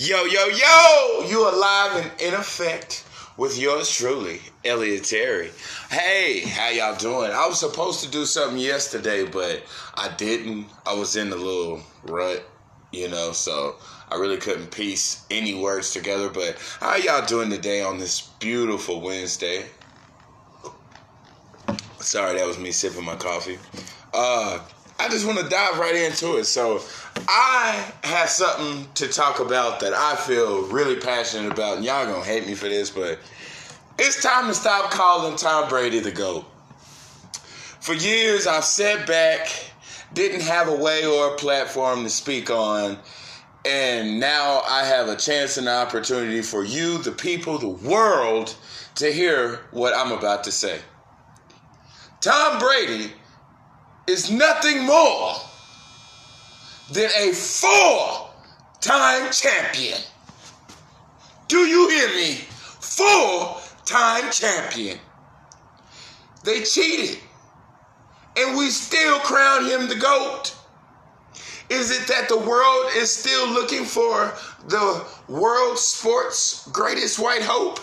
Yo, yo, yo! You alive and in effect with yours truly, Elliot Terry. Hey, how y'all doing? I was supposed to do something yesterday, but I didn't. I was in a little rut, you know, so I really couldn't piece any words together. But how y'all doing today on this beautiful Wednesday? Sorry, that was me sipping my coffee. Uh, I just want to dive right into it. So, I have something to talk about that I feel really passionate about, and y'all gonna hate me for this, but it's time to stop calling Tom Brady the GOAT. For years, I've sat back, didn't have a way or a platform to speak on, and now I have a chance and an opportunity for you, the people, the world, to hear what I'm about to say. Tom Brady is nothing more than a four time champion. Do you hear me? Four time champion. They cheated, and we still crown him the GOAT. Is it that the world is still looking for the world sports greatest white hope?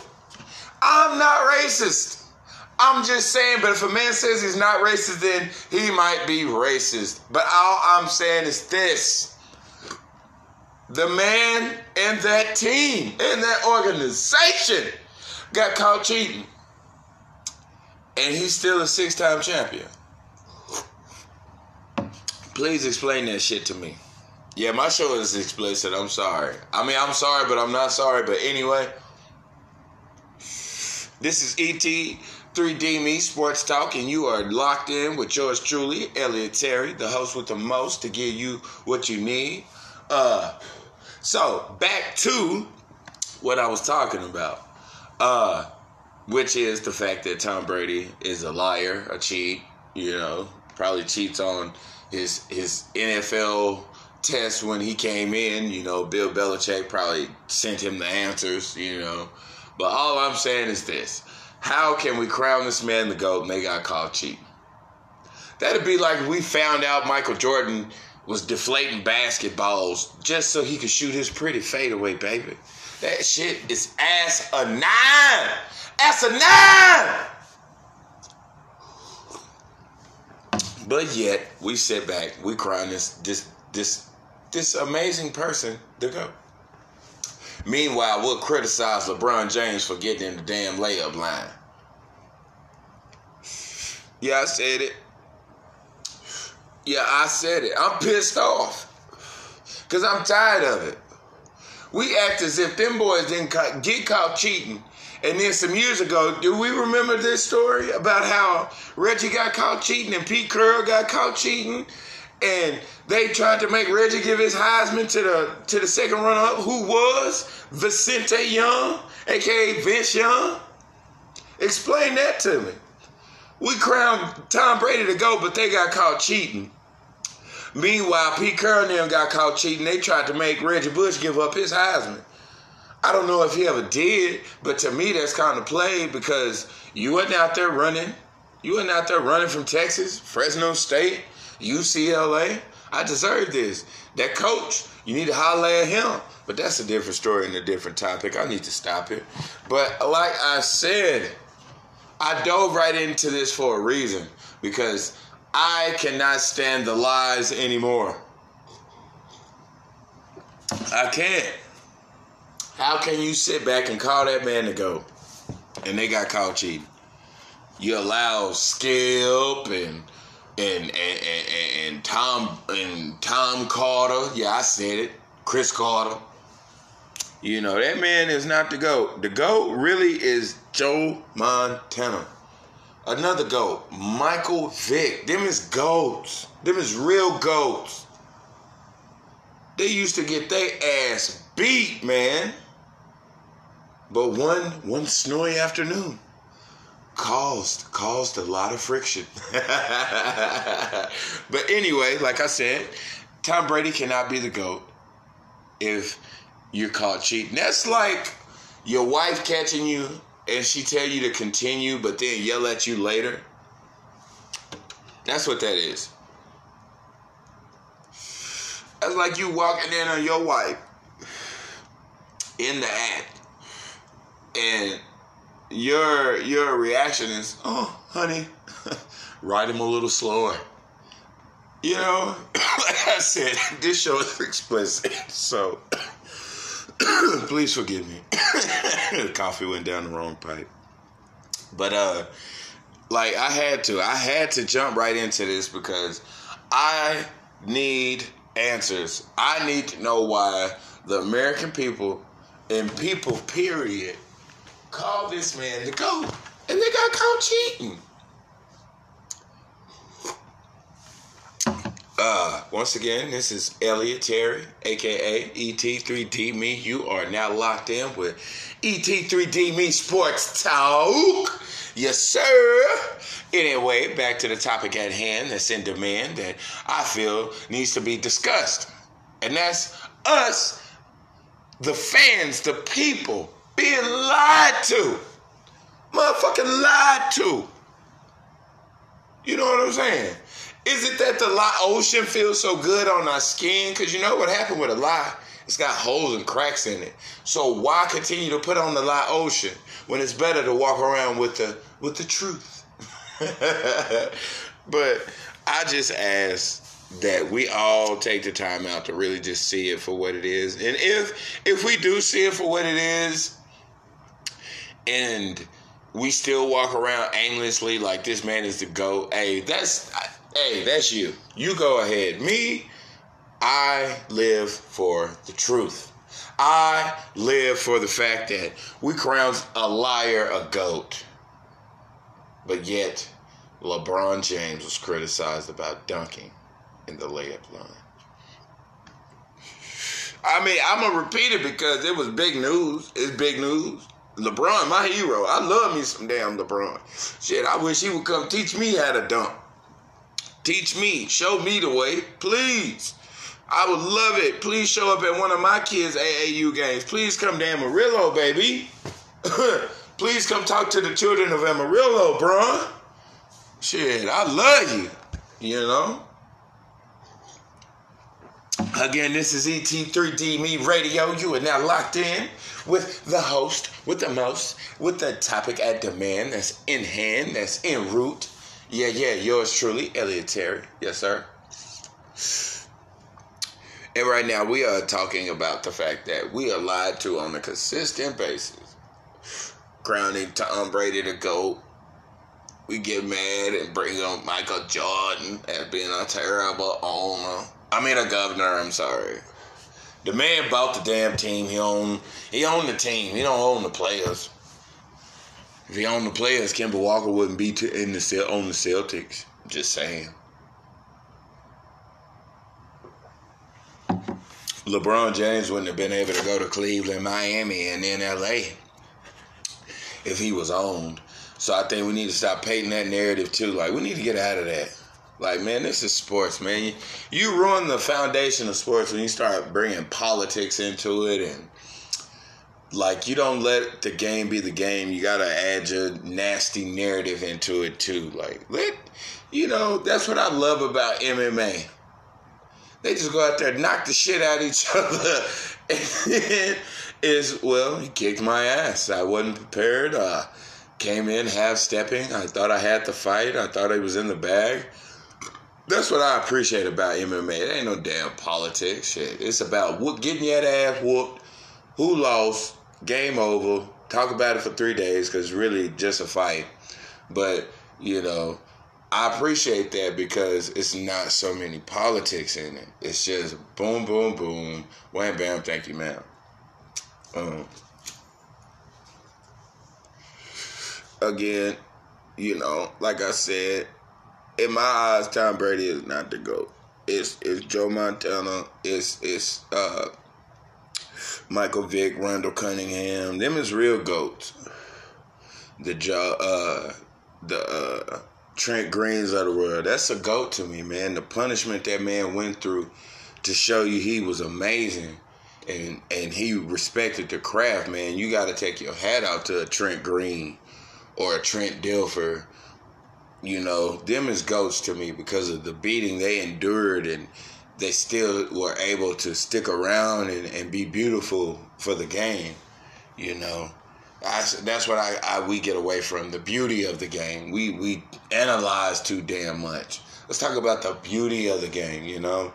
I'm not racist. I'm just saying, but if a man says he's not racist, then he might be racist. But all I'm saying is this the man and that team and that organization got caught cheating. And he's still a six time champion. Please explain that shit to me. Yeah, my show is explicit. I'm sorry. I mean, I'm sorry, but I'm not sorry. But anyway, this is ET 3D Me Sports Talk, and you are locked in with yours truly, Elliot Terry, the host with the most to give you what you need. Uh, so back to what I was talking about, uh, which is the fact that Tom Brady is a liar, a cheat. You know, probably cheats on his his NFL test when he came in. You know, Bill Belichick probably sent him the answers. You know, but all I'm saying is this how can we crown this man the GOAT and they got called cheap? That'd be like we found out Michael Jordan was deflating basketballs just so he could shoot his pretty fadeaway, baby. That shit is ass a nine. Ass a nine. But yet we sit back, we crown this this this this amazing person the GOAT. Meanwhile, we'll criticize LeBron James for getting in the damn layup line. Yeah, I said it. Yeah, I said it. I'm pissed off. Because I'm tired of it. We act as if them boys didn't get caught cheating. And then some years ago, do we remember this story about how Reggie got caught cheating and Pete Carroll got caught cheating? And they tried to make Reggie give his Heisman to the to the second runner up, who was Vicente Young, aka Vince Young. Explain that to me. We crowned Tom Brady to go, but they got caught cheating. Meanwhile, Pete Carroll them got caught cheating. They tried to make Reggie Bush give up his Heisman. I don't know if he ever did, but to me that's kind of played because you wasn't out there running. You wasn't out there running from Texas, Fresno State, UCLA. I deserve this. That coach, you need to holler at him. But that's a different story and a different topic. I need to stop it. But like I said, I dove right into this for a reason because I cannot stand the lies anymore. I can't. How can you sit back and call that man to go? And they got caught cheating. You allow Skip and and and, and, and Tom and Tom Carter. Yeah, I said it. Cris Carter. You know, that man is not the GOAT. The GOAT really is Joe Montana. Another GOAT, Michael Vick. Them is GOATs. Them is real GOATs. They used to get their ass beat, man. But one one snowy afternoon caused caused a lot of friction. but anyway, like I said, Tom Brady cannot be the GOAT if you're caught cheating. That's like your wife catching you and she tell you to continue but then yell at you later. That's what that is. That's like you walking in on your wife in the act, and your your reaction is, "Oh, honey, ride him a little slower." You know, like I said, this show is explicit, so please forgive me. coffee went down the wrong pipe, but uh, like I had to, I had to jump right into this because I need answers. I need to know why the American people and people, period, call this man the GOAT. And they got caught cheating. Uh, once again, this is Elliot Terry, aka ET3D Me. You are now locked in with ET3D Me Sports Talk. Yes, sir. Anyway, back to the topic at hand that's in demand that I feel needs to be discussed. And that's us, the fans, the people, being lied to. Motherfucking lied to. You know what I'm saying? Is it that the lie ocean feels so good on our skin? Because you know what happened with a lie? It's got holes and cracks in it. So why continue to put on the lie ocean when it's better to walk around with the with the truth? but I just ask that we all take the time out to really just see it for what it is. And if if we do see it for what it is and we still walk around aimlessly like this man is the GOAT, hey, that's hey, that's you. You go ahead. Me, I live for the truth. I live for the fact that we crown a liar a goat. But yet, LeBron James was criticized about dunking in the layup line. I mean, I'm gonna repeat it because it was big news. It's big news. LeBron, my hero. I love me some damn LeBron. Shit, I wish he would come teach me how to dunk. Teach me, show me the way, please. I would love it. Please show up at one of my kids' AAU games. Please come to Amarillo, baby. Please come talk to the children of Amarillo, bruh. Shit, I love you. You know? Again, this is ET3D Me Radio. You are now locked in with the host, with the most, with the topic at demand that's in hand, that's en route yeah, yeah, yours truly, Elliot Terry. Yes, sir. And right now we are talking about the fact that we are lied to on a consistent basis. Crowning Tom um, Brady the GOAT. We get mad and bring up Michael Jordan as being a terrible owner. I mean a governor, I'm sorry. The man bought the damn team. He owned he owned the team. He don't own the players. If he owned the players, Kemba Walker wouldn't be in the on the Celtics. Just saying. LeBron James wouldn't have been able to go to Cleveland, Miami, and then LA if he was owned. So I think we need to stop painting that narrative too. Like we need to get out of that. Like man, this is sports, man. You, you ruin the foundation of sports when you start bringing politics into it and like you don't let the game be the game. You gotta add your nasty narrative into it too. Like let you know that's what I love about MMA. They just go out there knock the shit out of each other. and is well, he kicked my ass. I wasn't prepared. Uh, came in half stepping. I thought I had the fight. I thought I was in the bag. That's what I appreciate about MMA. It ain't no damn politics. Shit. It's about getting your ass whooped. Who lost? Game over. Talk about it for three days because really just a fight. But you know, I appreciate that because it's not so many politics in it. It's just boom, boom, boom, wham, bam, thank you, ma'am. Um, again, you know, like I said, in my eyes, Tom Brady is not the goat. It's it's Joe Montana. It's it's uh, Michael Vick, Randall Cunningham. Them is real goats. The uh, the uh, Trent Greens of the world. That's a goat to me, man. The punishment that man went through to show you he was amazing and and he respected the craft, man. You got to take your hat out to a Trent Green or a Trent Dilfer. You know, them is goats to me because of the beating they endured and they still were able to stick around and, and be beautiful for the game. You know, I, that's what I, I we get away from the beauty of the game. We we analyze too damn much. Let's talk about the beauty of the game. You know.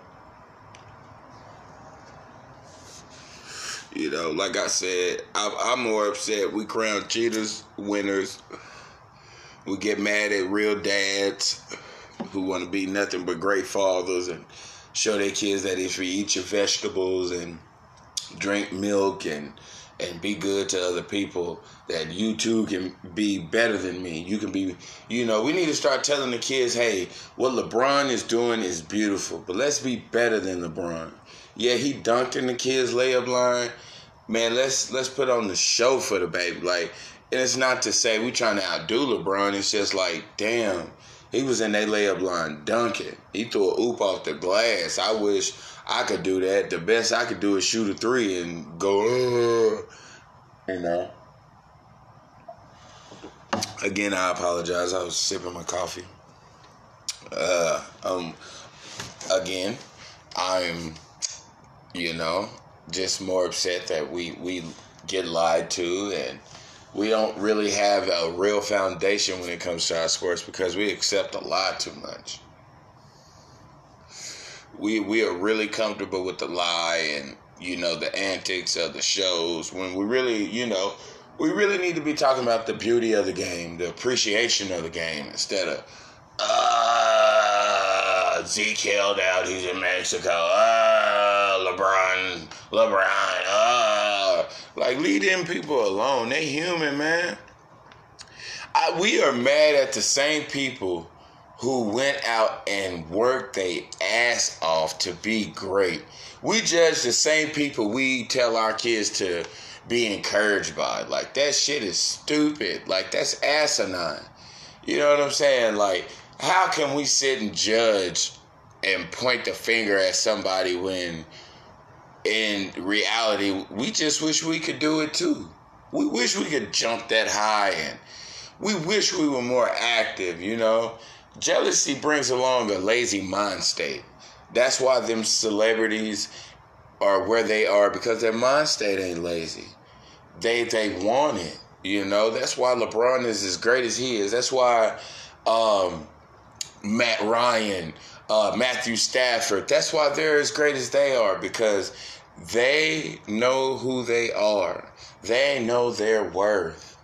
You know, like I said, I, I'm more upset. We crown cheaters winners. We get mad at real dads who want to be nothing but great fathers and show their kids that if you eat your vegetables and drink milk and and be good to other people that you too can be better than me. You can be you know we need to start telling the kids hey what lebron is doing is beautiful but let's be better than lebron. Yeah he dunked in the kids layup line. Man let's let's put on the show for the baby. Like and it's not to say we trying to outdo lebron. It's just like damn he was in that layup line dunking. He threw a oop off the glass. I wish I could do that. The best I could do is shoot a three and go, uh, you know. Again, I apologize. I was sipping my coffee. Uh, um, again, I'm, you know, just more upset that we we get lied to and we don't really have a real foundation when it comes to our sports because we accept a lot too much. We we are really comfortable with the lie and you know the antics of the shows when we really you know we really need to be talking about the beauty of the game, the appreciation of the game instead of uh Zeke held out, he's in Mexico. Uh LeBron, LeBron, uh like, leave them people alone. They human, man. I, we are mad at the same people who went out and worked their ass off to be great. We judge the same people we tell our kids to be encouraged by. Like, that shit is stupid. Like, that's asinine. You know what I'm saying? Like, how can we sit and judge and point the finger at somebody when in reality, we just wish we could do it too. We wish we could jump that high and we wish we were more active, you know. Jealousy brings along a lazy mind state. That's why them celebrities are where they are because their mind state ain't lazy. They they want it, you know. That's why LeBron is as great as he is. That's why um, Matt Ryan, uh, Matthew Stafford. That's why they're as great as they are because they know who they are. They know their worth.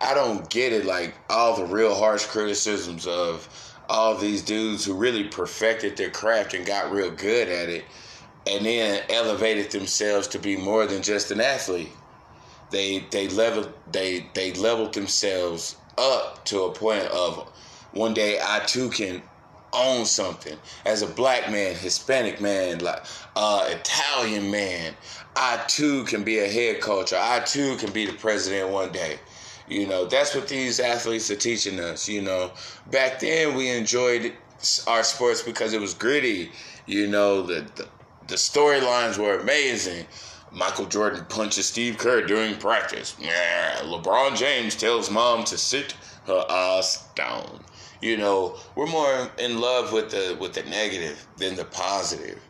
I don't get it like all the real harsh criticisms of all these dudes who really perfected their craft and got real good at it and then elevated themselves to be more than just an athlete. They they leveled they they leveled themselves up to a point of one day I too can own something. As a black man hispanic man like uh, italian man i too can be a head coach i too can be the president one day. You know that's what these athletes are teaching us you know. Back then we enjoyed our sports because it was gritty you know. The the, the storylines were amazing. Michael Jordan punches Steve Kerr during practice. Yeah, LeBron James tells mom to sit her ass down you know we're more in love with the with the negative than the positive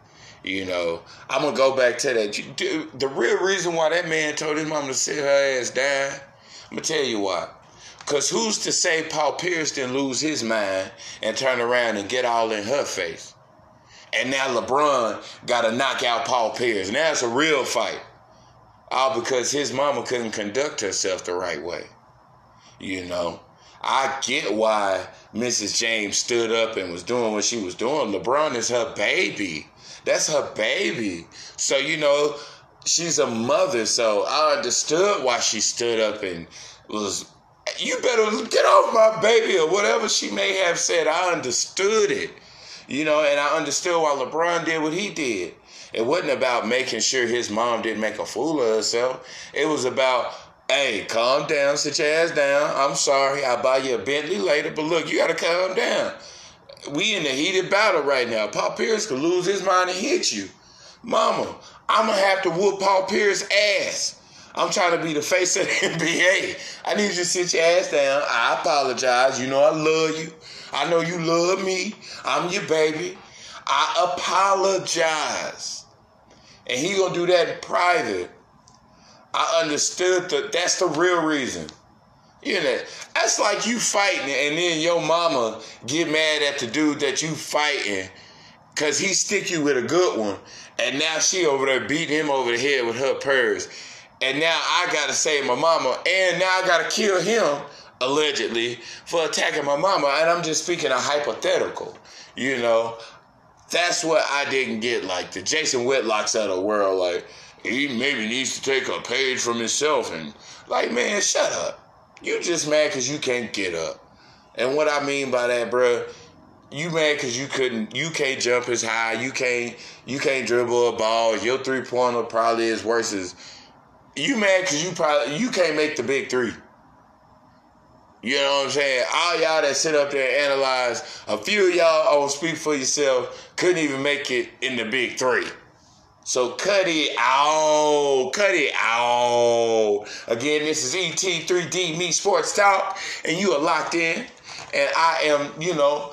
you know. I'm gonna go back to that. The real reason why that man told his mom to sit her ass down i'm gonna tell you why. Because who's to say paul pierce didn't lose his mind and turn around and get all in her face? And now lebron gotta knock out paul pierce. Now it's a real fight. All because his mama couldn't conduct herself the right way you know I get why Mrs. James stood up and was doing what she was doing. LeBron is her baby. That's her baby. So, you know, she's a mother. So I understood why she stood up and was, you better get off my baby or whatever she may have said. I understood it. You know, and I understood why LeBron did what he did. It wasn't about making sure his mom didn't make a fool of herself. It was about Hey, calm down, sit your ass down. I'm sorry, I'll buy you a Bentley later, but look, you gotta calm down. We in a heated battle right now. Paul Pierce could lose his mind and hit you. Mama, I'm gonna have to whoop Paul Pierce ass. I'm trying to be the face of the NBA. I need you to sit your ass down. I apologize. You know I love you. I know you love me. I'm your baby. I apologize. And he gonna do that in private. I understood that that's the real reason. You know, that's like you fighting and then your mama get mad at the dude that you fighting because he stick you with a good one. And now she over there beating him over the head with her purse. And now I gotta save my mama. And now I gotta kill him, allegedly, for attacking my mama. And I'm just speaking a hypothetical. You know, that's what I didn't get. Like the Jason Whitlocks of the world, like he maybe needs to take a page from himself and like, man, shut up. You just mad because you can't get up. And what I mean by that, bro, you mad because you couldn't, you can't jump as high, you can't, you can't dribble a ball. Your three pointer probably is worse as you mad because you probably you can't make the big three. You know what I'm saying? All y'all that sit up there and analyze, a few of y'all on Speak For Yourself couldn't even make it in the big three. So cut it out. Cut it out. Again, this is ET3D Me Sports Talk, and you are locked in. And I am, you know,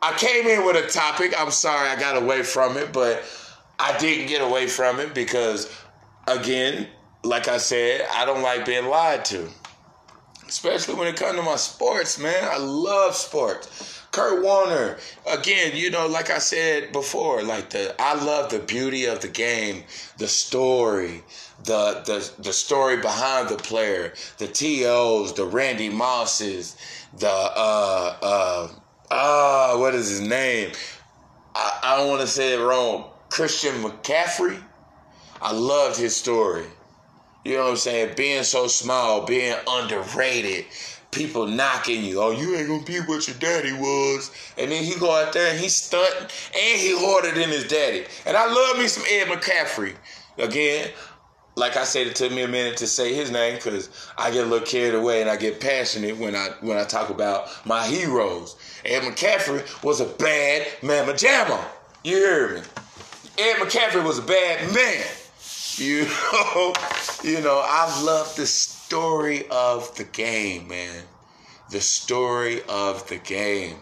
I came in with a topic. I'm sorry I got away from it, but I didn't get away from it because, again, like I said, I don't like being lied to. Especially when it comes to my sports, man. I love sports. Kurt Warner, again, you know, like I said before, like the I love the beauty of the game, the story, the the the story behind the player, the TOs, the Randy Mosses, the uh uh ah, uh, what is his name? I, I don't want to say it wrong. Christian McCaffrey. I loved his story. You know what I'm saying? Being so small, being underrated, people knocking you. Oh, you ain't gonna be what your daddy was. And then he go out there and he stunt and he harder than his daddy. And I love me some Ed McCaffrey. Again, like I said, it took me a minute to say his name because I get a little carried away and I get passionate when I when I talk about my heroes. Ed McCaffrey was a bad mamma jamma. You hear me? Ed McCaffrey was a bad man. You know, you know, I love the story of the game, man. The story of the game.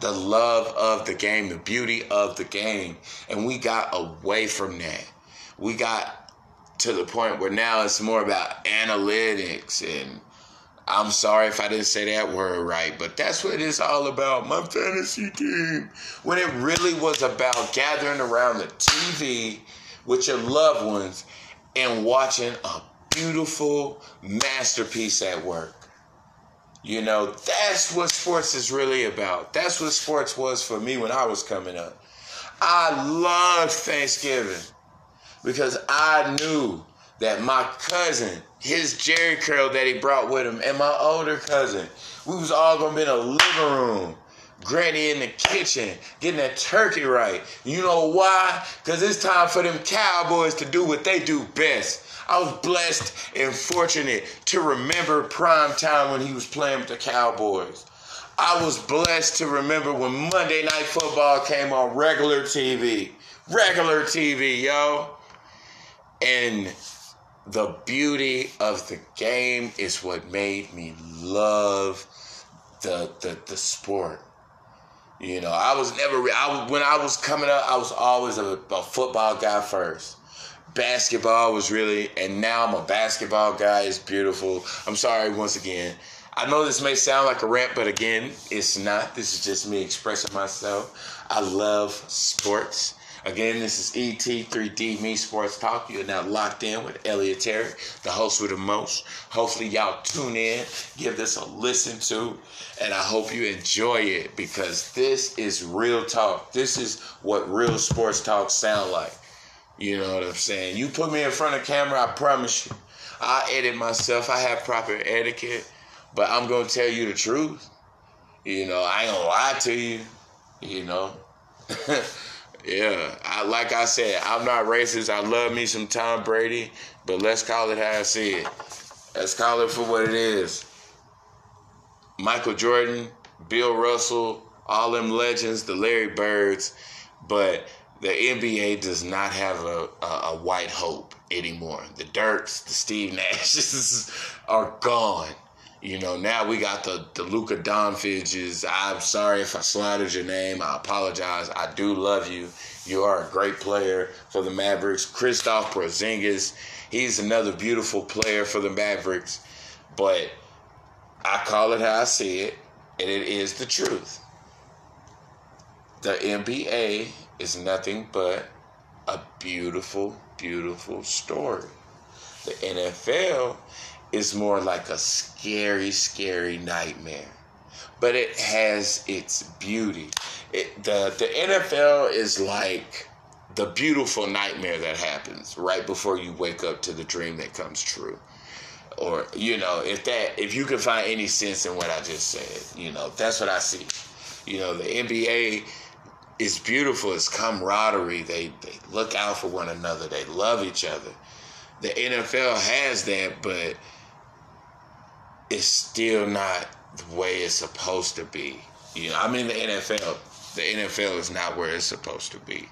The love of the game, the beauty of the game. And we got away from that. We got to the point where now it's more about analytics and I'm sorry if I didn't say that word right, but that's what it's all about. My fantasy team. When it really was about gathering around the TV with your loved ones and watching a beautiful masterpiece at work. You know, that's what sports is really about. That's what sports was for me when I was coming up. I loved Thanksgiving because I knew that my cousin, his Jheri curl that he brought with him, and my older cousin, we was all gonna be in a living room Granny in the kitchen, getting that turkey right. You know why? Because it's time for them cowboys to do what they do best. I was blessed and fortunate to remember prime time when he was playing with the Cowboys. I was blessed to remember when Monday Night Football came on regular TV. Regular TV, yo. And the beauty of the game is what made me love the, the, the sport. You know, I was never. I when I was coming up, I was always a, a football guy first. Basketball was really, and now I'm a basketball guy. It's beautiful. I'm sorry once again. I know this may sound like a rant, but again, it's not. This is just me expressing myself. I love sports. Again, this is ET3D Me Sports Talk. You're now locked in with Elliot Terry, the host with the most. Hopefully, y'all tune in, give this a listen to, and I hope you enjoy it because this is real talk. This is what real sports talk sound like. You know what I'm saying? You put me in front of camera, I promise you, I edit myself. I have proper etiquette, but I'm gonna tell you the truth. You know, I ain't gonna lie to you. You know. Yeah, I, like I said, I'm not racist. I love me some Tom Brady, but let's call it how I see it. Let's call it for what it is. Michael Jordan, Bill Russell, all them legends, the Larry Birds, but the NBA does not have a, a, a white hope anymore. The Dirks, the Steve Nashes are gone. You know, now we got the the Luka Doncic's. I'm sorry if I slaughtered your name. I apologize. I do love you. You are a great player for the Mavericks. Kristaps Porzingis, he's another beautiful player for the Mavericks. But I call it how I see it, and it is the truth. The NBA is nothing but a beautiful, beautiful story. The NFL is more like a scary, scary nightmare. But it has its beauty. It, the the NFL is like the beautiful nightmare that happens right before you wake up to the dream that comes true. Or you know, if that if you can find any sense in what I just said, you know, that's what I see. You know, the NBA is beautiful. It's camaraderie. They they look out for one another. They love each other. The NFL has that, but it's still not the way it's supposed to be. You know, I mean the NFL. The NFL is not where it's supposed to be.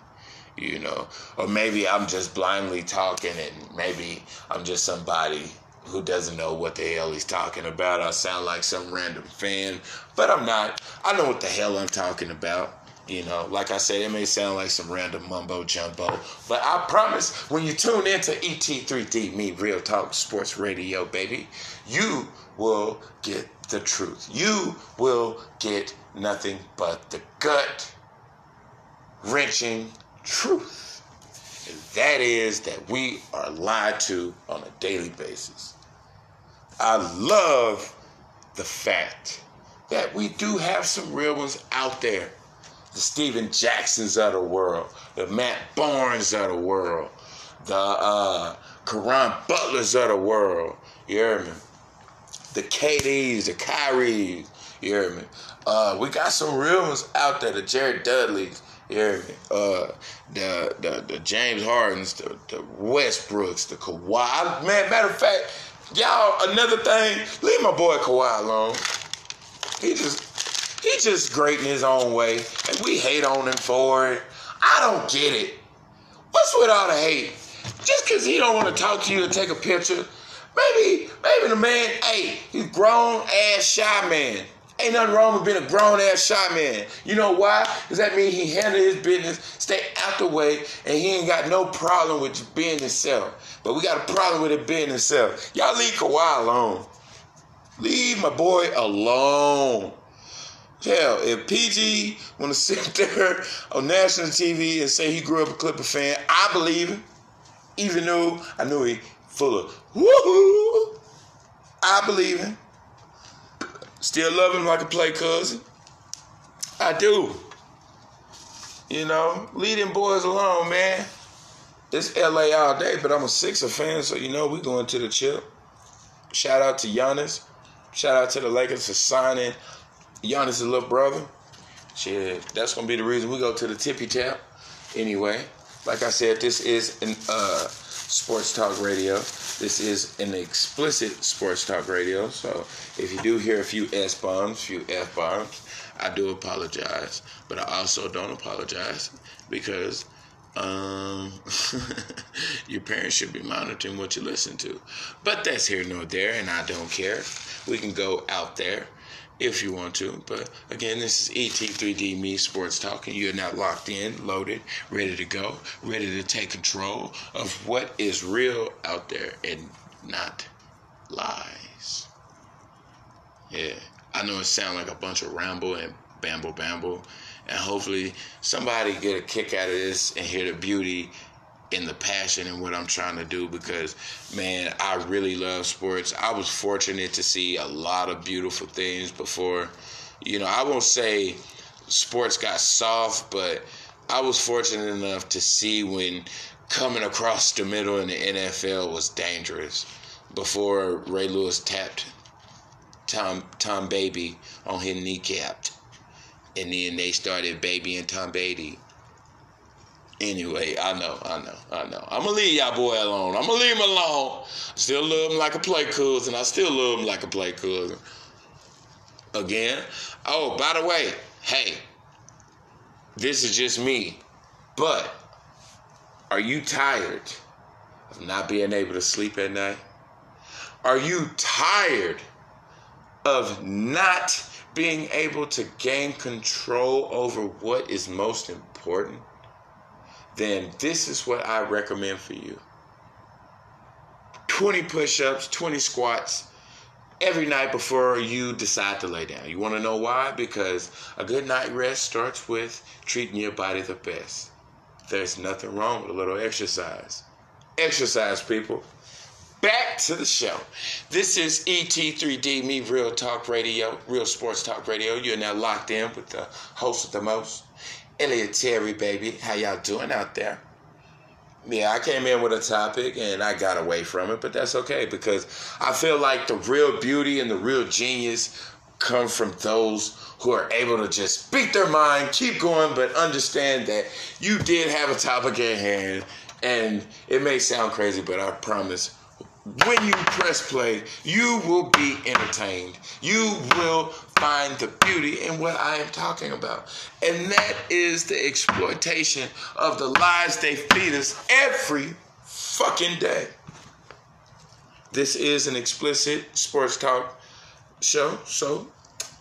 You know, or maybe I'm just blindly talking, and maybe I'm just somebody who doesn't know what the hell he's talking about. I sound like some random fan, but I'm not. I know what the hell I'm talking about. You know, like I said, it may sound like some random mumbo jumbo, but I promise when you tune into ET3D Me Real Talk Sports Radio, baby, you will get the truth. You will get nothing but the gut wrenching truth. And that is that we are lied to on a daily basis. I love the fact that we do have some real ones out there the Steven Jacksons of the world, the Matt Barnes of the world, the uh, Caron Butlers of the world. You hear me? The KDs, the Kyries. You hear me? Uh, we got some real ones out there. The Jared Dudleys. You hear me? Uh, the, the the James Hardens, the, the Westbrooks, the Kawhi. Man, matter of fact, y'all, another thing, leave my boy Kawhi alone. He just He's just great in his own way, and we hate on him for it. I don't get it. What's with all the hate? Just because he don't want to talk to you and take a picture, maybe, maybe the man, hey, he's grown ass shy man. Ain't nothing wrong with being a grown ass shy man. You know why? Does that mean he handle his business, stay out the way, and he ain't got no problem with being himself. But we got a problem with it being himself. Y'all leave Kawhi alone. Leave my boy alone. Hell, if PG want to sit there on national TV and say he grew up a Clipper fan, I believe him. Even though I know he full of woohoo, I believe him. Still love him like a play cousin. I do. You know, them boys alone, man. It's LA all day, but I'm a Sixer fan, so you know we going to the chip. Shout out to Giannis. Shout out to the Lakers for signing Giannis' little brother. Shit, that's gonna be the reason we go to the tippy tap. Anyway, like I said, this is an uh, sports talk radio. This is an explicit sports talk radio. So if you do hear a few S bombs, few F bombs, I do apologize. But I also don't apologize because um, your parents should be monitoring what you listen to. But that's here nor there, and I don't care. We can go out there if you want to. But again, this is ET3D Me Sports Talking. You're now locked in, loaded, ready to go, ready to take control of what is real out there and not lies. Yeah, I know it sounds like a bunch of ramble and bamble bamble, and hopefully somebody get a kick out of this and hear the beauty in the passion and what I'm trying to do because man, I really love sports. I was fortunate to see a lot of beautiful things before. You know, I won't say sports got soft, but I was fortunate enough to see when coming across the middle in the NFL was dangerous before Ray Lewis tapped Tom Tom Baby on his kneecap. And then they started babying Tom Brady Anyway, I know, I know, I know. I'm gonna leave y'all boy alone. I'm gonna leave him alone. Still love him like a play cousin. I still love him like a play cousin. Again. Oh, by the way, hey, this is just me. But are you tired of not being able to sleep at night? Are you tired of not being able to gain control over what is most important, then this is what I recommend for you 20 push ups, 20 squats every night before you decide to lay down. You want to know why? Because a good night rest starts with treating your body the best. There's nothing wrong with a little exercise. Exercise, people. Back to the show. This is ET3D, me, Real Talk Radio, Real Sports Talk Radio. You're now locked in with the host of the most, Elliot Terry, baby. How y'all doing out there? Yeah, I came in with a topic and I got away from it, but that's okay because I feel like the real beauty and the real genius come from those who are able to just speak their mind, keep going, but understand that you did have a topic at hand. And it may sound crazy, but I promise when you press play, you will be entertained. You will find the beauty in what I am talking about. And that is the exploitation of the lies they feed us every fucking day. This is an explicit sports talk show, so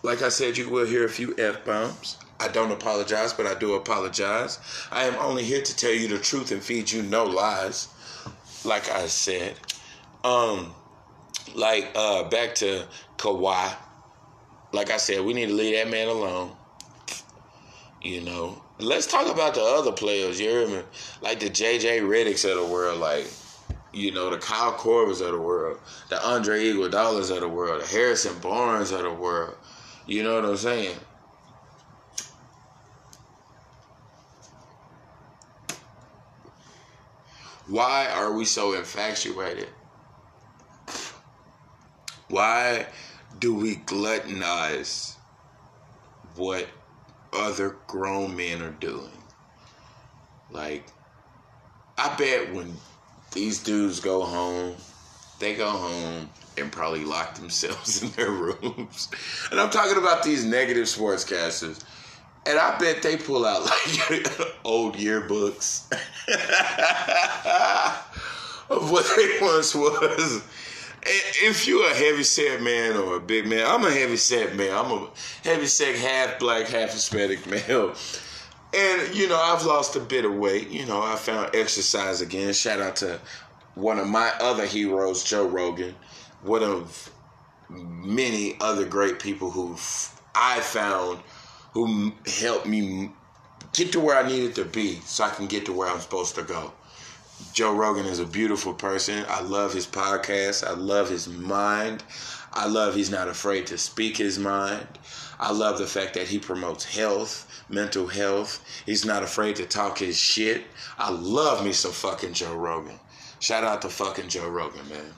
like I said, you will hear a few F bombs. I don't apologize, but I do apologize. I am only here to tell you the truth and feed you no lies, like I said. Um, like uh, back to Kawhi. Like I said, we need to leave that man alone. You know, let's talk about the other players. You hear me? Like the JJ Redicks of the world, like you know the Kyle Korvers of the world, the Andre Iguodala's of the world, the Harrison Barnes of the world. You know what I'm saying? Why are we so infatuated why do we gluttonize what other grown men are doing? Like, I bet when these dudes go home, they go home and probably lock themselves in their rooms. And I'm talking about these negative sportscasters. And I bet they pull out like old yearbooks of what they once was if you're a heavy set man or a big man, I'm a heavy set man. I'm a heavy set half black, half Hispanic male. And you know, I've lost a bit of weight. You know, I found exercise again. Shout out to one of my other heroes, Joe Rogan, one of many other great people who I found who helped me get to where I needed to be so I can get to where I'm supposed to go. Joe Rogan is a beautiful person. I love his podcast. I love his mind. I love he's not afraid to speak his mind. I love the fact that he promotes health, mental health. He's not afraid to talk his shit. I love me some fucking Joe Rogan. Shout out to fucking Joe Rogan, man.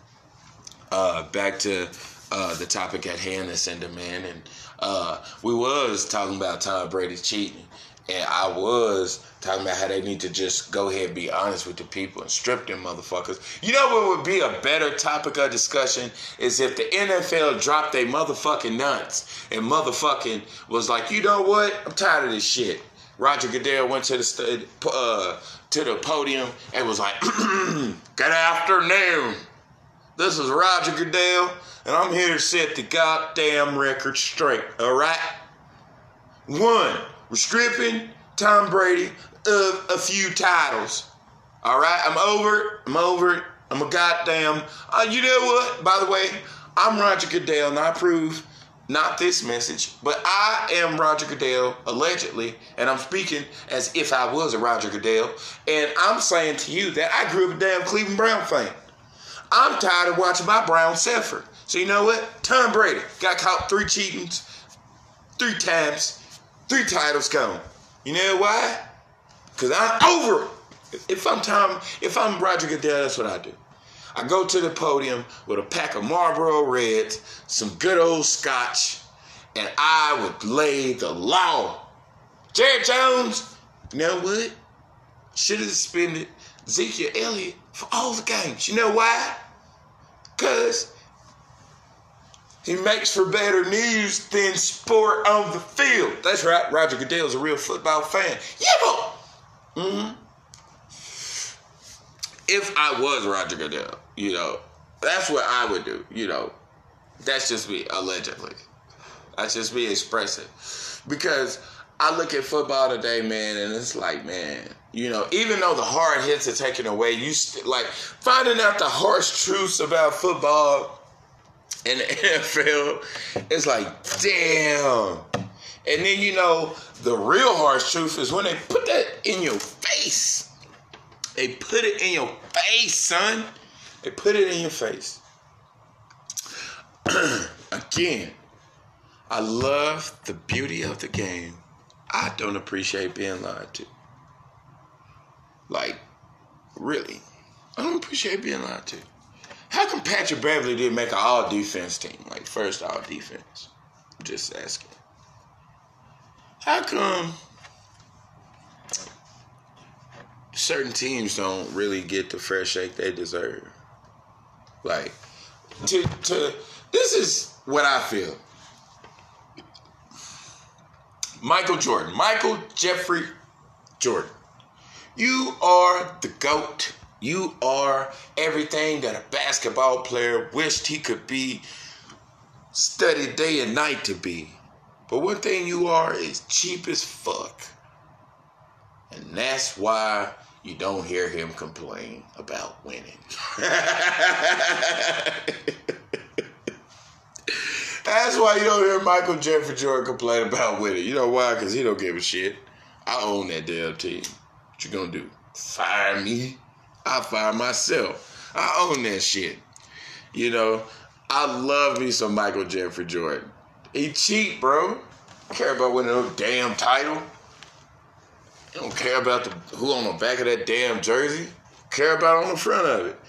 Uh, back to uh, the topic at hand that's in demand, and uh, we was talking about Tom Brady cheating, and I was talking about how they need to just go ahead and be honest with the people and strip them motherfuckers. You know what would be a better topic of discussion is if the NFL dropped their motherfucking nuts and motherfucking was like, you know what? I'm tired of this shit. Roger Goodell went to the uh, to the podium and was like, "Good afternoon. This is Roger Goodell, and I'm here to set the goddamn record straight. All right. One, stripping Tom Brady of a few titles. All right, I'm over it. I'm over it. I'm a goddamn. Uh, you know what? By the way, I'm Roger Goodell, and I approve not this message, but I am Roger Goodell, allegedly, and I'm speaking as if I was a Roger Goodell, and I'm saying to you that I grew up a damn Cleveland Brown fan. I'm tired of watching my Browns suffer. So you know what? Tom Brady got caught three cheatings, three times, three titles gone. You know why? Because I'm over it. If I'm Tom, if I'm Roger Goodell, that's what I do. I go to the podium with a pack of Marlboro Reds, some good old scotch, and I would lay the law. Jerry Jones, you know what? Should have suspended Ezekiel Elliott for all the games. You know why? Because he makes for better news than sport on the field. That's right. Roger Goodell's a real football fan. Yeah, mm-hmm. If I was Roger Goodell, you know, that's what I would do. You know, That's just me, allegedly. That's just me expressing. Because I look at football today, man, and it's like, man, you know, even though the hard hits are taken away, you st- like finding out the harsh truths about football in the NFL. It's like, damn. And then you know the real harsh truth is when they put that in your face. They put it in your face, son. They put it in your face. Again, I love the beauty of the game. I don't appreciate being lied to. Like, really. I don't appreciate being lied to. How come Patrick Beverley didn't make an all defense team? Like, first all defense? Just asking. How come certain teams don't really get the fresh shake they deserve? Like, to, to, this is what I feel. Michael Jordan, Michael Jeffrey Jordan. You are the GOAT. You are everything that a basketball player wished he could be, studied day and night to be. But one thing you are is cheap as fuck. And that's why you don't hear him complain about winning. That's why you don't hear Michael Jeffrey Jordan complain about winning. You know why? Because he don't give a shit. I own that damn team. What you gonna do? Fire me? I fire myself. I own that shit. You know, I love me some Michael Jeffrey Jordan. He cheap, bro. Care about winning a damn title. You don't care about the who on the back of that damn jersey. Care about on the front of it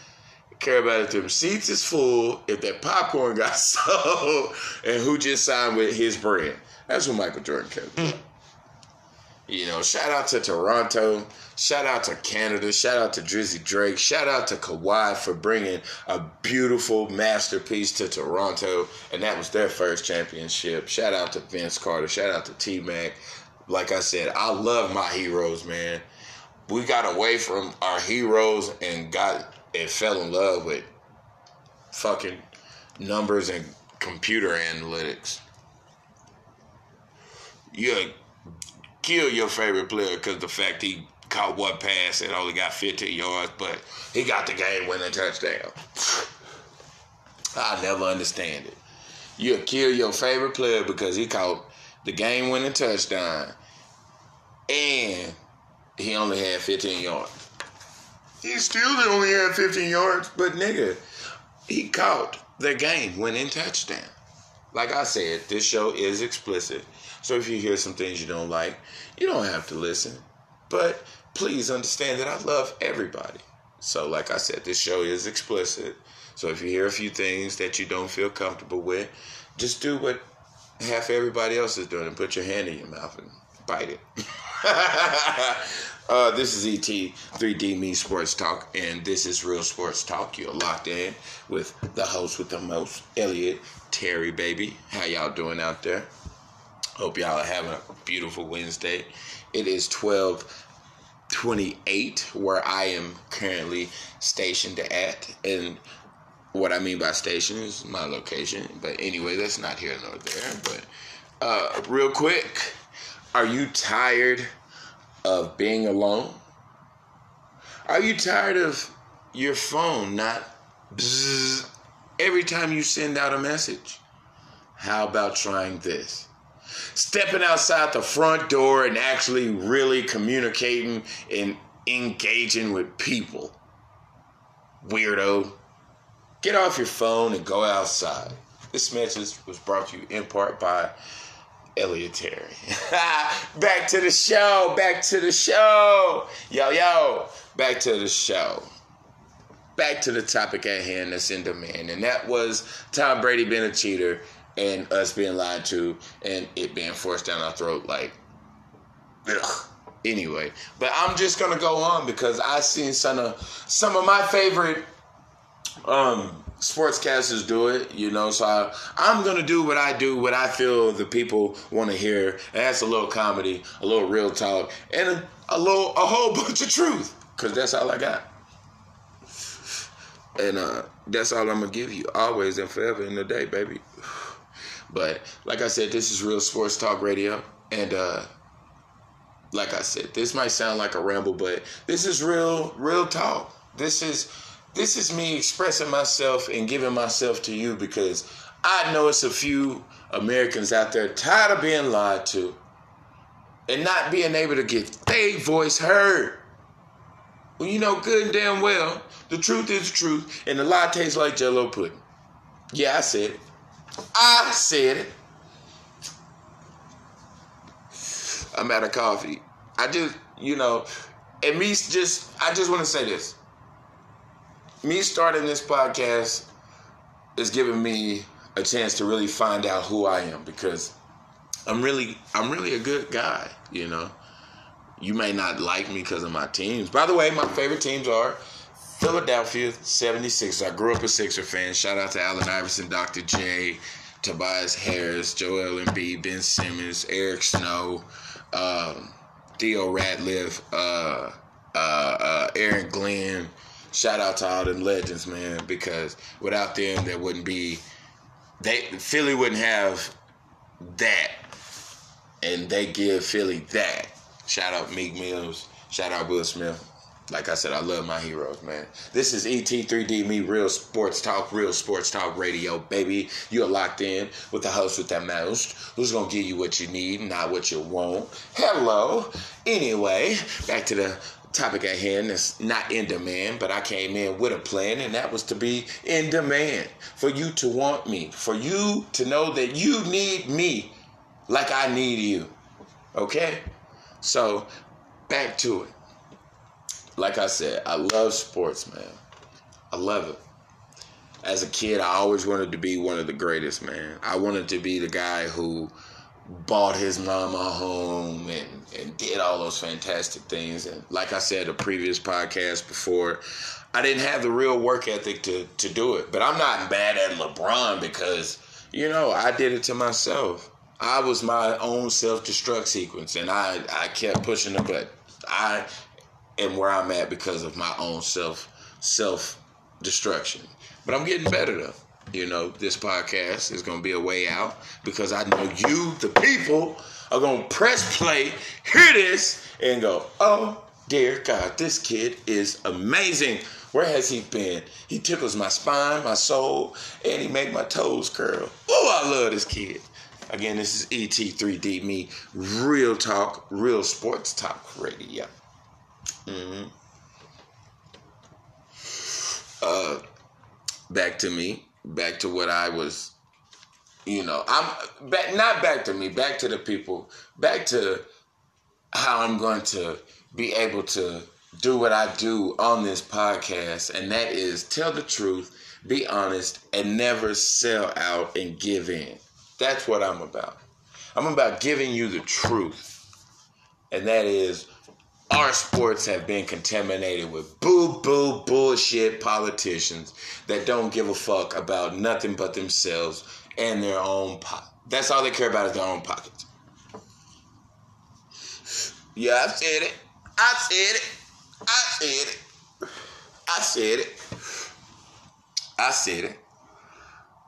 care about if the seats is full, if that popcorn got sold, and who just signed with his brand. That's what Michael Jordan cares about. Hmm. You know, shout out to Toronto. Shout out to Canada. Shout out to Drizzy Drake. Shout out to Kawhi for bringing a beautiful masterpiece to Toronto. And that was their first championship. Shout out to Vince Carter. Shout out to T Mac. Like I said, I love my heroes, man. We got away from our heroes and got and fell in love with fucking numbers and computer analytics. You kill your favorite player because the fact he caught one pass and only got 15 yards, but he got the game winning touchdown. I never understand it. You'll kill your favorite player because he caught the game winning touchdown and he only had 15 yards. He still only had 15 yards, but nigga, he caught the game winning touchdown. Like I said, this show is explicit. So if you hear some things you don't like, you don't have to listen. But please understand that I love everybody. So, like I said, this show is explicit. So if you hear a few things that you don't feel comfortable with, just do what half everybody else is doing and put your hand in your mouth and bite it. uh, this is ET 3D Me Sports Talk, and this is Real Sports Talk. You're locked in with the host with the most, Elliot Terry, baby. How y'all doing out there? Hope y'all are having a beautiful Wednesday. It is 12 28 where I am currently stationed at. And what I mean by station is my location. But anyway, that's not here nor there. But uh, real quick, are you tired of being alone? Are you tired of your phone not bzzz every time you send out a message? How about trying this? Stepping outside the front door and actually really communicating and engaging with people. Weirdo. Get off your phone and go outside. This message was brought to you in part by Elliot Terry. back to the show. Back to the show. Yo, yo. Back to the show. Back to the topic at hand that's in demand. And that was Tom Brady being a cheater and us being lied to and it being forced down our throat. Like, ugh. Anyway, but I'm just gonna go on because I seen some of some of my favorite um sportscasters do it, you know. So I, I'm gonna do what I do, what I feel the people want to hear, and that's a little comedy, a little real talk, and a, a little, a whole bunch of truth, cause that's all I got. And uh, that's all I'm gonna give you, always and forever in the day, baby. But like I said, this is real sports talk radio, and uh, like I said, this might sound like a ramble, but this is real, real talk. This is this is me expressing myself and giving myself to you because I know it's a few Americans out there tired of being lied to and not being able to get their voice heard. Well, you know good and damn well the truth is the truth, and the lie tastes like Jello pudding. Yeah, I said it. I said it. I'm out of coffee. I just, you know, and me just, I just want to say this. Me starting this podcast is giving me a chance to really find out who I am because I'm really, I'm really a good guy, you know. You may not like me because of my teams. By the way, my favorite teams are Philadelphia 76ers. I grew up a Sixer fan. Shout out to Allen Iverson, Dr. J, Tobias Harris, Joel Embiid, Ben Simmons, Eric Snow, um, Theo Ratliff, uh, uh, uh, Aaron Glenn. Shout out to all them legends, man, because without them, there wouldn't be. They Philly wouldn't have that, and they give Philly that. Shout out Meek Mills. Shout out Will Smith. Like I said, I love my heroes, man. This is ET3D Me, Real Sports Talk, Real Sports Talk Radio, baby. You're locked in with the host with that most, who's gonna give you what you need, not what you want. Hello. Anyway, back to the topic at hand that's not in demand, but I came in with a plan, and that was to be in demand for you to want me, for you to know that you need me like I need you. Okay? So, back to it like I said, I love sports, man. I love it. As a kid, I always wanted to be one of the greatest, man. I wanted to be the guy who bought his mama home and, and did all those fantastic things. And like I said, a previous podcast before, I didn't have the real work ethic to, to do it. But I'm not bad at LeBron because, you know, I did it to myself. I was my own self destruct sequence and I, I kept pushing the button. I am where I'm at because of my own self self destruction. But I'm getting better though. You know, this podcast is gonna be a way out because I know you, the people, are gonna press play, hear this, and go, oh dear God, this kid is amazing. Where has he been? He tickles my spine, my soul, and he make my toes curl. Oh, I love this kid. Again, this is ET3D Me, real talk, real sports talk radio. Mm-hmm. Uh, back to me. Back to what I was. You know, I'm back. Not back to me. Back to the people. Back to how I'm going to be able to do what I do on this podcast, and that is tell the truth, be honest, and never sell out and give in. That's what I'm about. I'm about giving you the truth. And that is our sports have been contaminated with boo boo bullshit politicians that don't give a fuck about nothing but themselves and their own pot. That's all they care about is their own pockets. Yeah, I said it. I said it. I said it. I said it. I said it.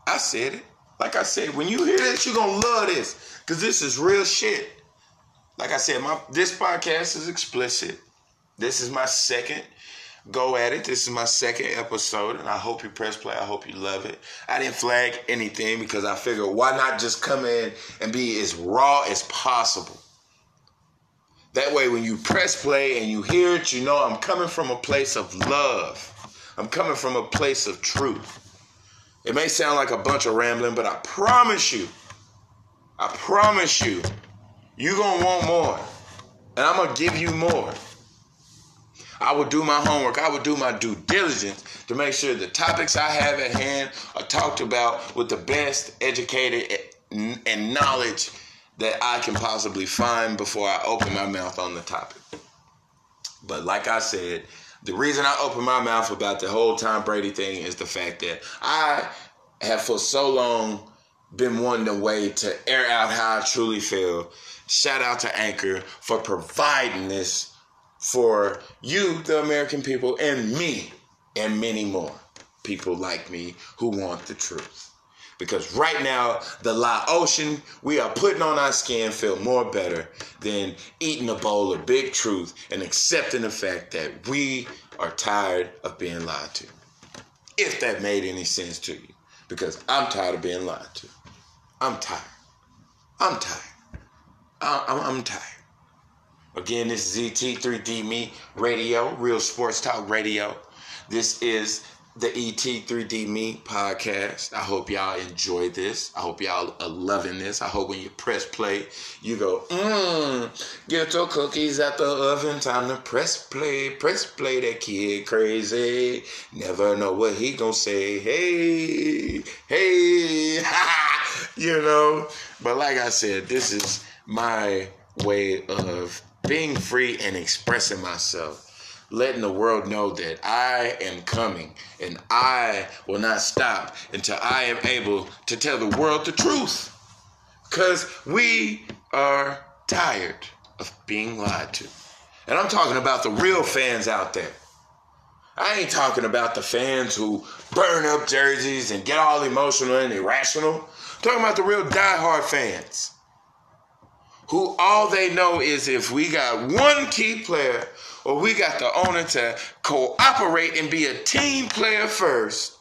I said it. Like I said, when you hear this, you're gonna love this. Cause this is real shit like I said, my this podcast is explicit. This is my second go at it. This is my second episode, and I hope you press play. I hope you love it. I didn't flag anything because I figured why not just come in and be as raw as possible. That way, when you press play and you hear it, you know I'm coming from a place of love. I'm coming from a place of truth. It may sound like a bunch of rambling, but I promise you, I promise you, you're going to want more. And I'm going to give you more. I will do my homework. I will do my due diligence to make sure the topics I have at hand are talked about with the best educated and knowledge that I can possibly find before I open my mouth on the topic. But like I said, the reason I open my mouth about the whole Tom Brady thing is the fact that I have for so long been wanting a way to air out how I truly feel Shout out to Anchor for providing this for you, the American people, and me, and many more. people like me who want the truth. Because right now, the lie ocean we are putting on our skin feel more better than eating a bowl of big truth and accepting the fact that we are tired of being lied to. If that made any sense to you. Because I'm tired of being lied to. I'm tired. I'm tired. I'm, I'm tired. Again, this is ET3D Me Radio, Real Sports Talk Radio. This is the ET3D Me podcast. I hope y'all enjoy this. I hope y'all are loving this. I hope when you press play, you go, mmm, get your cookies at the oven. Time to press play, press play. That kid crazy. Never know what he gonna say. Hey, hey, you know. But like I said, this is my way of being free and expressing myself letting the world know that I am coming and I will not stop until I am able to tell the world the truth. Because we are tired of being lied to. And I'm talking about the real fans out there. I ain't talking about the fans who burn up jerseys and get all emotional and irrational. I'm talking about the real die-hard fans who all they know is if we got one key player or we got the owner to cooperate and be a team player first,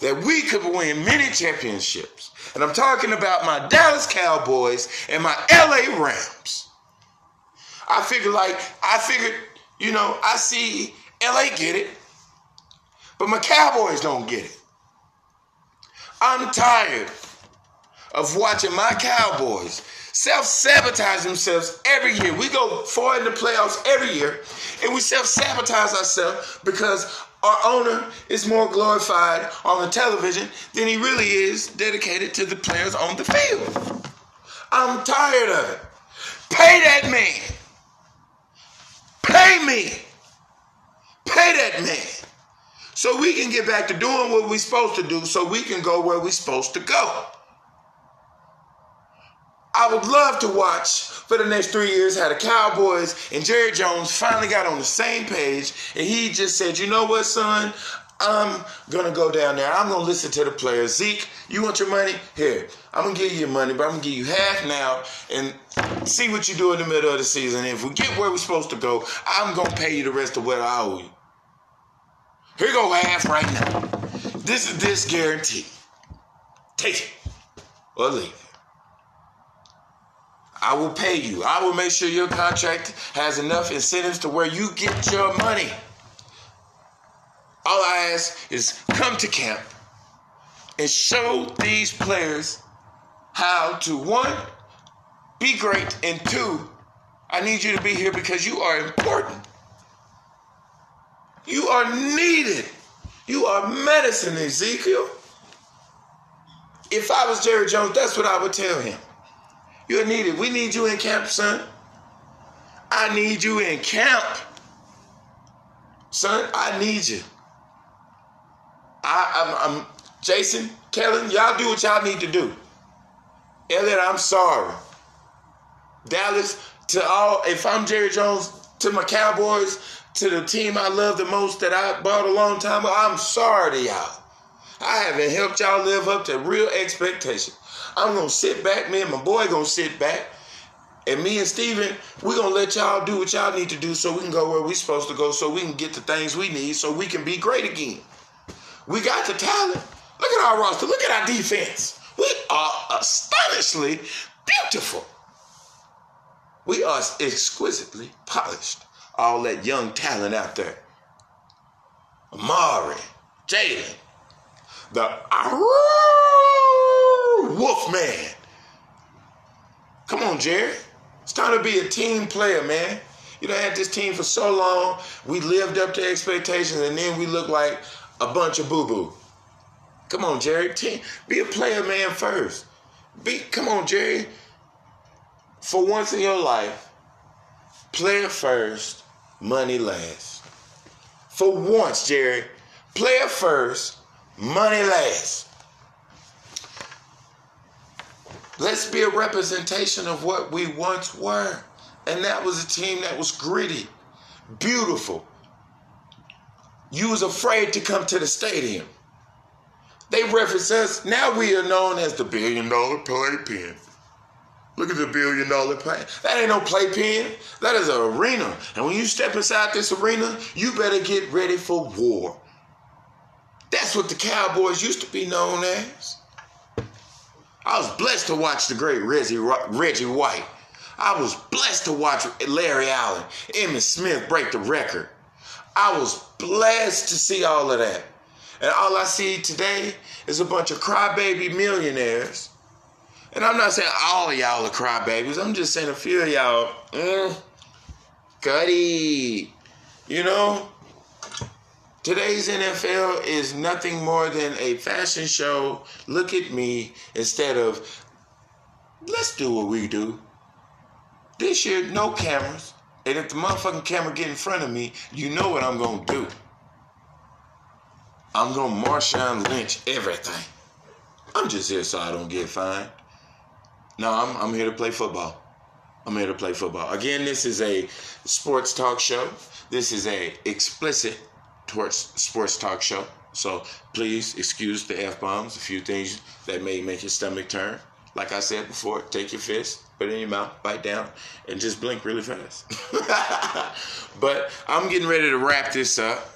that we could win many championships. And I'm talking about my Dallas Cowboys and my LA Rams. I figure like I figured, you know, I see LA get it, but my Cowboys don't get it. I'm tired of watching my Cowboys self sabotage themselves every year. We go far in the playoffs every year, and we self sabotage ourselves because our owner is more glorified on the television than he really is dedicated to the players on the field. I'm tired of it. Pay that man. Pay me. Pay that man. So we can get back to doing what we're supposed to do so we can go where we're supposed to go. I would love to watch for the next three years how the Cowboys and Jerry Jones finally got on the same page and he just said, you know what, son? I'm gonna go down there. I'm gonna listen to the players. Zeke, you want your money? Here, I'm gonna give you your money, but I'm gonna give you half now and see what you do in the middle of the season. If we get where we're supposed to go, I'm gonna pay you the rest of what I owe you. Here go half right now. This is this guarantee. Take it or leave it. I will pay you. I will make sure your contract has enough incentives to where you get your money. All I ask is come to camp and show these players how to one, be great, and two, I need you to be here because you are important. You are needed. You are medicine, Ezekiel. If I was Jerry Jones, that's what I would tell him. You're needed. We need you in camp, son. I need you in camp. Son, I need you. I, I'm, I'm Jason, Kellen, y'all do what y'all need to do. Elliot, I'm sorry. Dallas, to all, if I'm Jerry Jones, to my Cowboys, to the team I love the most that I bought a long time ago, I'm sorry to y'all. I haven't helped y'all live up to real expectations. I'm gonna sit back, me and my boy gonna sit back. And me and Stephen, we're gonna let y'all do what y'all need to do so we can go where we're supposed to go, so we can get the things we need, so we can be great again. We got the talent. Look at our roster. Look at our defense. We are astonishingly beautiful. We are exquisitely polished. All that young talent out there. Amari, Jaylon, the Wolfman. Come on, Jerry. It's time to be a team player, man. You done had this team for so long. We lived up to expectations, and then we look like a bunch of boo-boo. Come on, Jerry. Team, be a player, man, first. Be come on, Jerry. For once in your life, player first, money last. For once, Jerry, player first, money last. Let's be a representation of what we once were. And that was a team that was gritty, beautiful, you was afraid to come to the stadium. They reference us. Now we are known as the billion dollar playpen. Look at the billion dollar play. That ain't no playpen. That is an arena. And when you step inside this arena, you better get ready for war. That's what the Cowboys used to be known as. I was blessed to watch the great Reggie, Reggie White. I was blessed to watch Larry Allen, Emmitt Smith break the record. I was blessed to see all of that. And all I see today is a bunch of crybaby millionaires. And I'm not saying all y'all are crybabies. I'm just saying a few of y'all, mm. You know, today's NFL is nothing more than a fashion show. Look at me instead of let's do what we do. This year, no cameras. And if the motherfucking camera get in front of me, you know what I'm gonna do. I'm gonna Marshawn Lynch everything. I'm just here so I don't get fined. No, I'm I'm here to play football. I'm here to play football. Again, this is a sports talk show. This is a explicit towards sports talk show. So please excuse the f bombs, a few things that may make your stomach turn. Like I said before, take your fist, put it in your mouth, bite down, and just blink really fast. but I'm getting ready to wrap this up.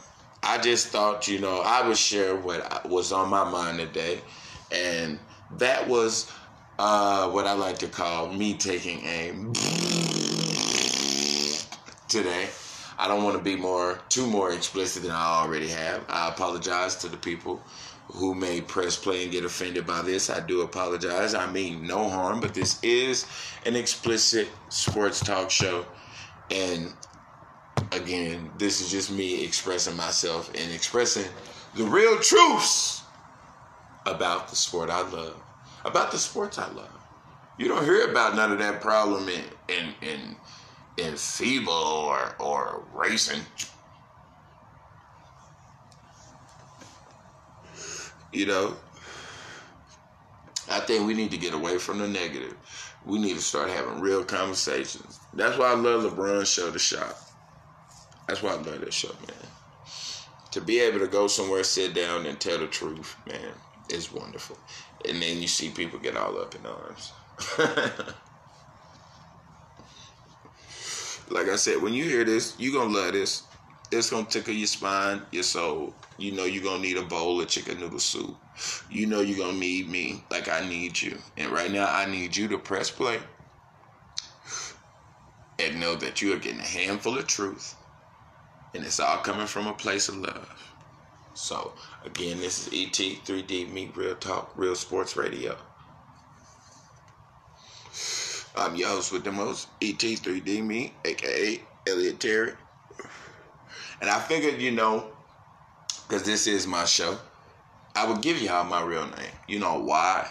I just thought, you know, I would share what was on my mind today. And that was uh, what I like to call me taking a today. I don't want to be more too more explicit than I already have. I apologize to the people who may press play and get offended by this. I do apologize. I mean no harm, but this is an explicit sports talk show and again, this is just me expressing myself and expressing the real truths about the sport I love, about the sports I love. You don't hear about none of that problem in in in, in FIBA or or racing. You know, I think we need to get away from the negative. We need to start having real conversations. That's why I love LeBron's show, The Shop. That's why I love that show, man. To be able to go somewhere, sit down, and tell the truth, man, is wonderful. And then you see people get all up in arms. like I said, when you hear this, you're going to love this. It's going to tickle your spine, your soul. You know you're going to need a bowl of chicken noodle soup. You know you're going to need me like I need you. And right now, I need you to press play and know that you are getting a handful of truth and it's all coming from a place of love. So, again, this is ET 3D Meet Real Talk, Real Sports Radio. I'm your host with the most, ET 3D Me, aka Elliot Terry. And I figured, you know, because this is my show, I would give y'all my real name. You know why?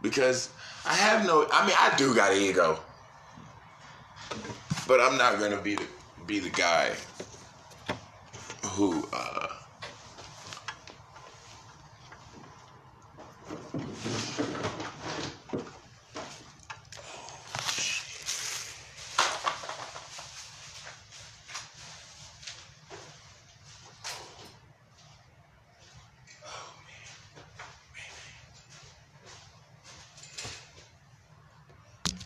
Because I have no, I mean, I do got an ego. But I'm not going to be the, be the guy who uh,